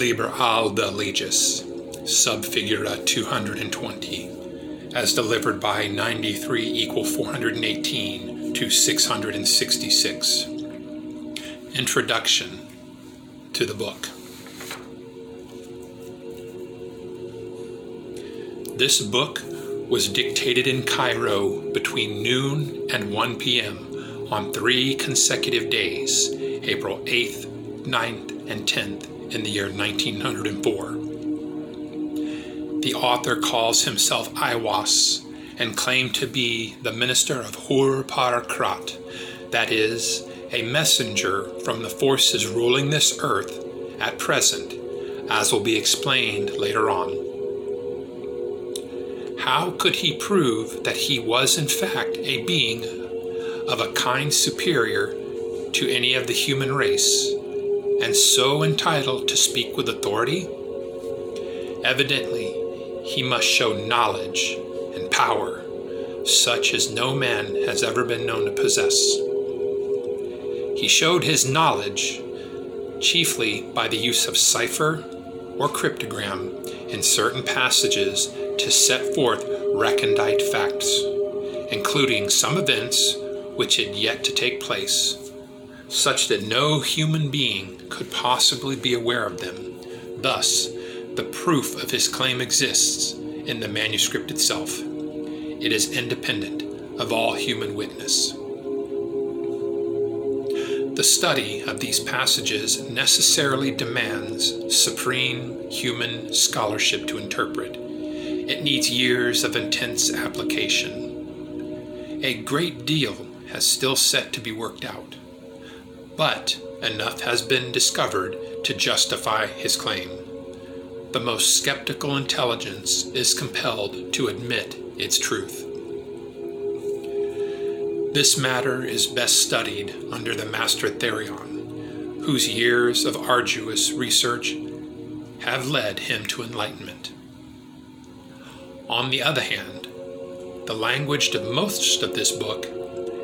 Liber AL vel Legis, subfigura 220, as delivered by 93 equal 418 to 666. Introduction to the book. This book was dictated in Cairo between noon and 1 p.m. on three consecutive days, April 8th, 9th, and 10th in the year 1904. The author calls himself Aiwass and claimed to be the minister of Hoor-paar-kraat, that is, a messenger from the forces ruling this earth at present, as will be explained later on. How could he prove that he was in fact a being of a kind superior to any of the human race, and so entitled to speak with authority? Evidently, he must show knowledge and power such as no man has ever been known to possess. He showed his knowledge chiefly by the use of cipher or cryptogram in certain passages to set forth recondite facts, including some events which had yet to take place, such that no human being could possibly be aware of them. Thus, the proof of his claim exists in the manuscript itself. It is independent of all human witness. The study of these passages necessarily demands supreme human scholarship to interpret. It needs years of intense application. A great deal has still set to be worked out, but enough has been discovered to justify his claim. The most skeptical intelligence is compelled to admit its truth. This matter is best studied under the Master Therion, whose years of arduous research have led him to enlightenment. On the other hand, the language of most of this book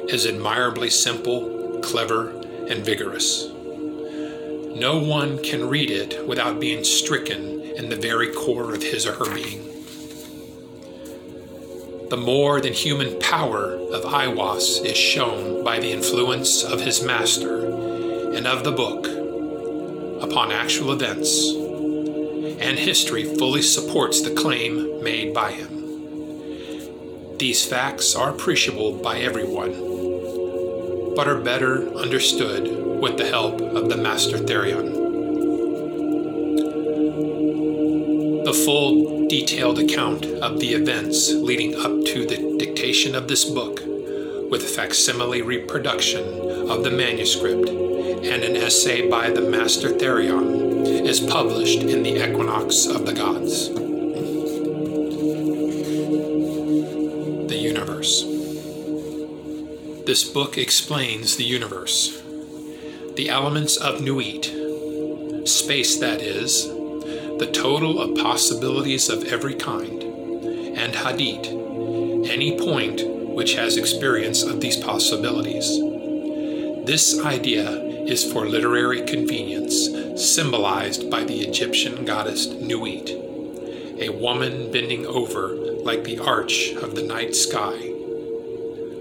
is admirably simple, clever, and vigorous. No one can read it without being stricken in the very core of his or her being the more than human power of Aiwass is shown by the influence of his master and of the book upon actual events, and history fully supports the claim made by him. These facts are appreciable by everyone, but are better understood with the help of the Master Therion. The full, detailed account of the events leading up to the dictation of this book, with facsimile reproduction of the manuscript and an essay by the Master Therion, is published in the Equinox of the Gods. This book explains the universe, the elements of Nuit, space that is, the total of possibilities of every kind, and Hadit, any point which has experience of these possibilities. This idea is for literary convenience, symbolized by the Egyptian goddess Nuit, a woman bending over like the arch of the night sky.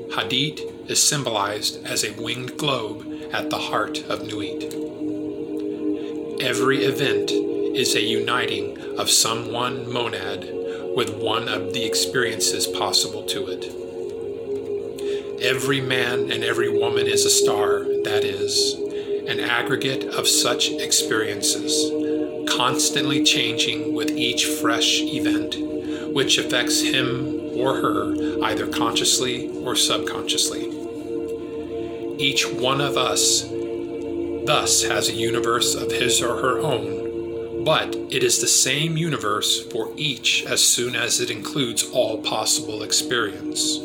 Hadit is symbolized as a winged globe at the heart of Nuit. Every event is a uniting of some one monad with one of the experiences possible to it. Every man and every woman is a star, that is, an aggregate of such experiences, constantly changing with each fresh event, which affects him or her either consciously or subconsciously. Each one of us thus has a universe of his or her own but it is the same universe for each as soon as it includes all possible experience.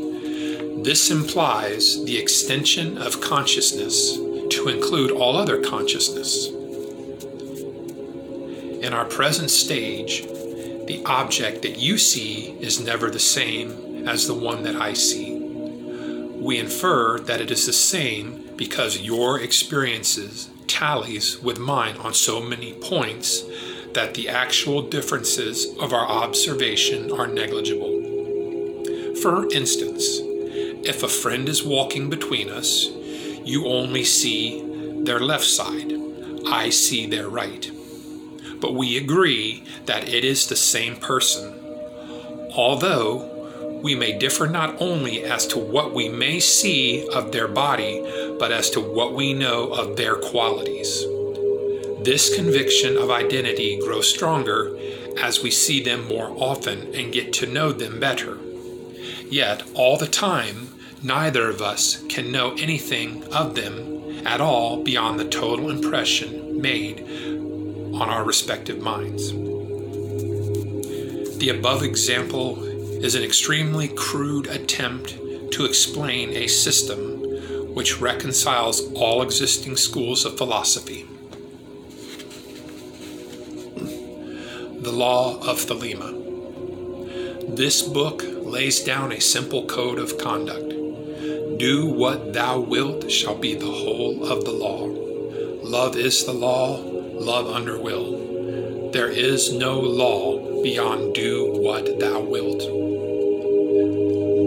This implies the extension of consciousness to include all other consciousness. In our present stage, the object that you see is never the same as the one that I see. We infer that it is the same because your experiences tallies with mine on so many points that the actual differences of our observation are negligible. For instance, if a friend is walking between us, you only see their left side, I see their right. But we agree that it is the same person, although we may differ not only as to what we may see of their body, but as to what we know of their qualities. This conviction of identity grows stronger as we see them more often and get to know them better. Yet, all the time, neither of us can know anything of them at all beyond the total impression made on our respective minds. The above example is an extremely crude attempt to explain a system which reconciles all existing schools of philosophy. The Law of Thelema. This book lays down a simple code of conduct. Do what thou wilt shall be the whole of the law. Love is the law, love under will. There is no law beyond do what thou wilt.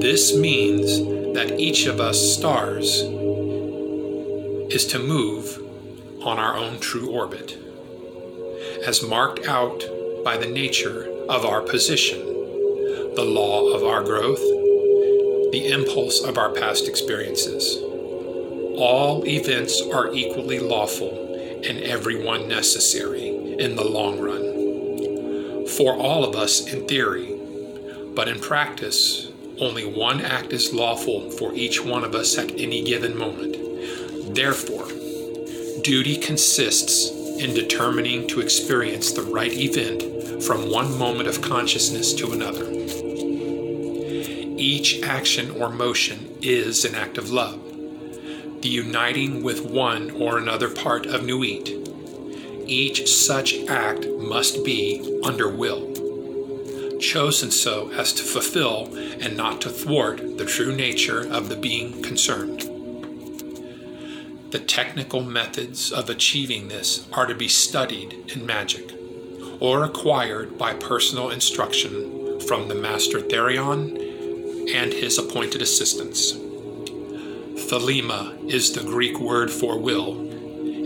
This means that each of us stars is to move on our own true orbit, as marked out by the nature of our position the law of our growth, the impulse of our past experiences. All events are equally lawful and every one necessary in the long run. For all of us in theory, but in practice, only one act is lawful for each one of us at any given moment. Therefore, duty consists in determining to experience the right event from one moment of consciousness to another. Each action or motion is an act of love, the uniting with one or another part of Nuit. Each such act must be under will, chosen so as to fulfill and not to thwart the true nature of the being concerned. The technical methods of achieving this are to be studied in magic or acquired by personal instruction from the Master Therion and his appointed assistants. Thelema is the Greek word for will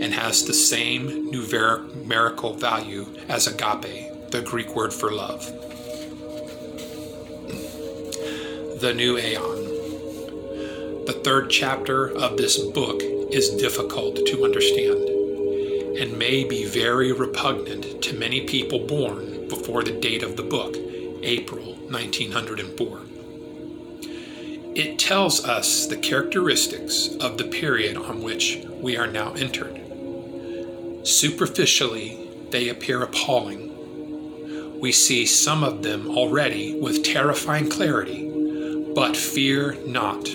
and has the same numerical value as agape, the Greek word for love. The New Aeon. The third chapter of this book is difficult to understand and may be very repugnant to many people born before the date of the book, April 1904. It tells us the characteristics of the period on which we are now entered. Superficially, they appear appalling. We see some of them already with terrifying clarity, but fear not.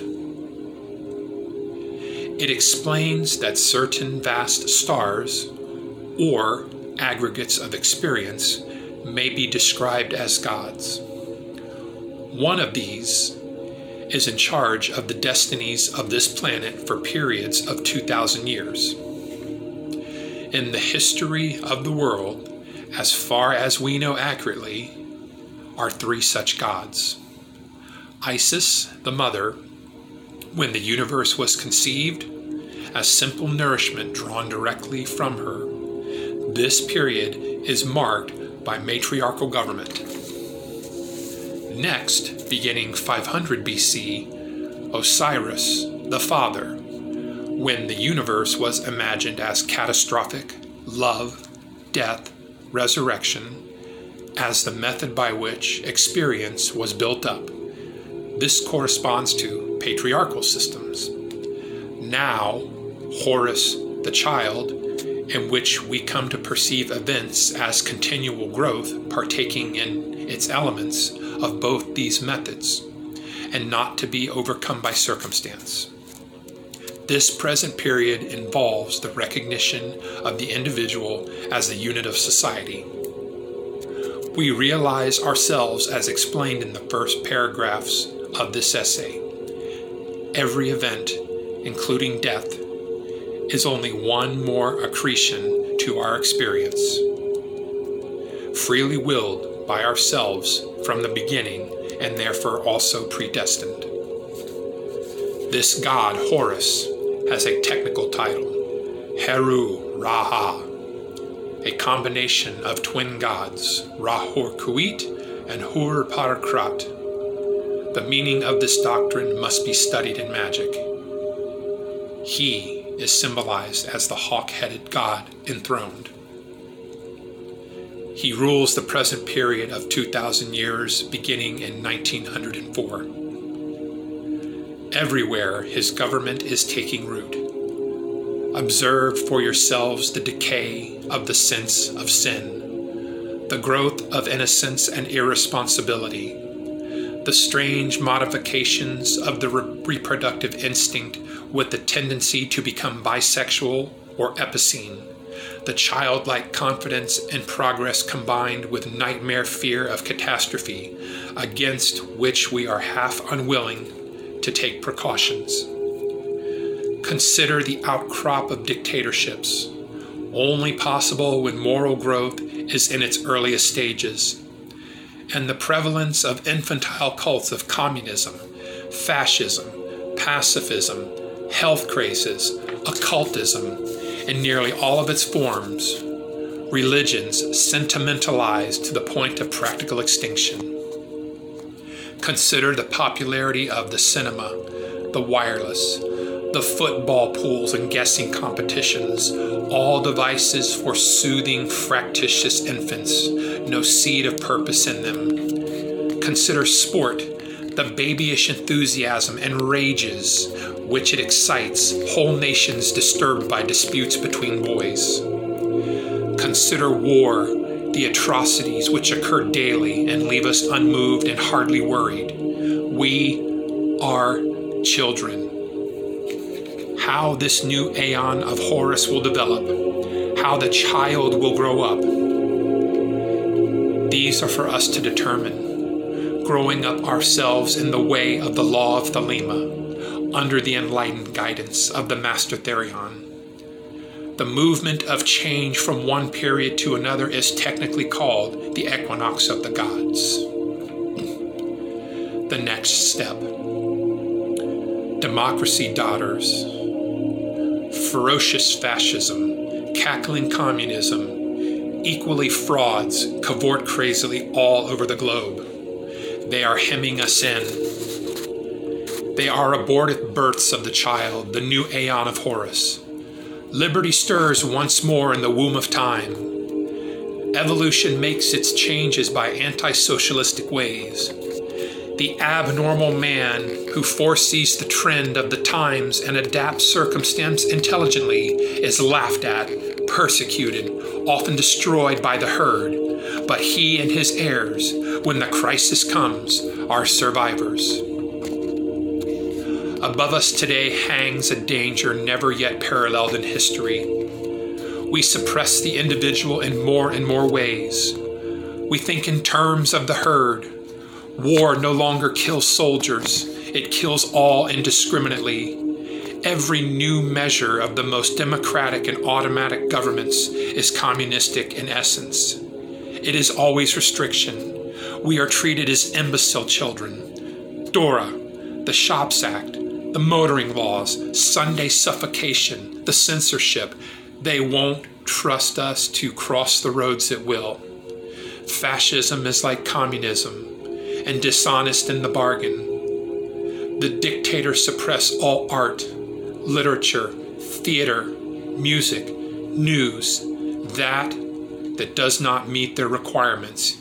It explains that certain vast stars, or aggregates of experience, may be described as gods. One of these is in charge of the destinies of this planet for periods of 2,000 years. In the history of the world, as far as we know accurately, are three such gods Isis, the mother, when the universe was conceived, as simple nourishment drawn directly from her. This period is marked by matriarchal government. Next, beginning 500 BC, Osiris, the Father, when the universe was imagined as catastrophic, love, death, resurrection, as the method by which experience was built up. This corresponds to patriarchal systems. Now, Horus, the child, in which we come to perceive events as continual growth, partaking in its elements, of both these methods and not to be overcome by circumstance. This present period involves the recognition of the individual as a unit of society. We realize ourselves as explained in the first paragraphs of this essay. Every event, including death, is only one more accretion to our experience. freely willed by ourselves from the beginning and therefore also predestined. This god, Horus, has a technical title, Heru-Ra-Ha, a combination of twin gods, Ra-Hoor-Khuit and Hoor-paar-kraat. The meaning of this doctrine must be studied in magic. He is symbolized as the hawk headed god enthroned. He rules the present period of 2,000 years beginning in 1904. Everywhere his government is taking root. Observe for yourselves the decay of the sense of sin, the growth of innocence and irresponsibility, the strange modifications of the re- reproductive instinct with the tendency to become bisexual or epicene, the childlike confidence in progress combined with nightmare fear of catastrophe, against which we are half unwilling to take precautions. Consider the outcrop of dictatorships, only possible when moral growth is in its earliest stages and the prevalence of infantile cults of communism, fascism, pacifism, health crazes, occultism, in nearly all of its forms, religions sentimentalized to the point of practical extinction. Consider the popularity of the cinema, the wireless, the football pools and guessing competitions, all devices for soothing fractious infants, no seed of purpose in them. Consider sport, the babyish enthusiasm and rages which it excites whole nations disturbed by disputes between boys. Consider war, the atrocities which occur daily and leave us unmoved and hardly worried. We are children how this new aeon of Horus will develop, how the child will grow up. These are for us to determine, growing up ourselves in the way of the law of Thelema, under the enlightened guidance of the Master Therion. The movement of change from one period to another is technically called the equinox of the gods. The next step democracy daughters ferocious fascism, cackling communism, equally frauds cavort crazily all over the globe. They are hemming us in. They are abortive births of the child, the new aeon of Horus. Liberty stirs once more in the womb of time. Evolution makes its changes by anti socialistic ways the abnormal man who foresees the trend of the times and adapts circumstance intelligently is laughed at, persecuted, often destroyed by the herd. But he and his heirs, when the crisis comes, are survivors. Above us today hangs a danger never yet paralleled in history. We suppress the individual in more and more ways. We think in terms of the herd, War no longer kills soldiers, it kills all indiscriminately. Every new measure of the most democratic and automatic governments is communistic in essence. It is always restriction. We are treated as imbecile children. DORA, the Shops Act, the motoring laws, Sunday suffocation, the censorship, they won't trust us to cross the roads at will. Fascism is like communism and dishonest in the bargain. The dictators suppress all art, literature, theater, music, news, that that does not meet their requirements.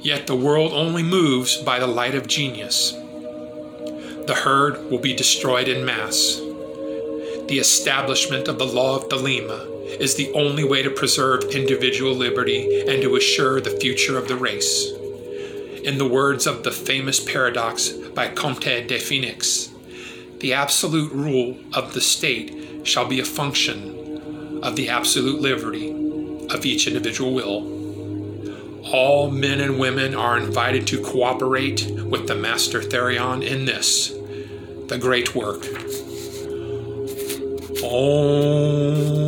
Yet the world only moves by the light of genius. The herd will be destroyed in mass. The establishment of the law of Thelema is the only way to preserve individual liberty and to assure the future of the race in the words of the famous paradox by Comte de Fénix, the absolute rule of the state shall be a function of the absolute liberty of each individual will. All men and women are invited to cooperate with the Master Therion in this, the great work. Om.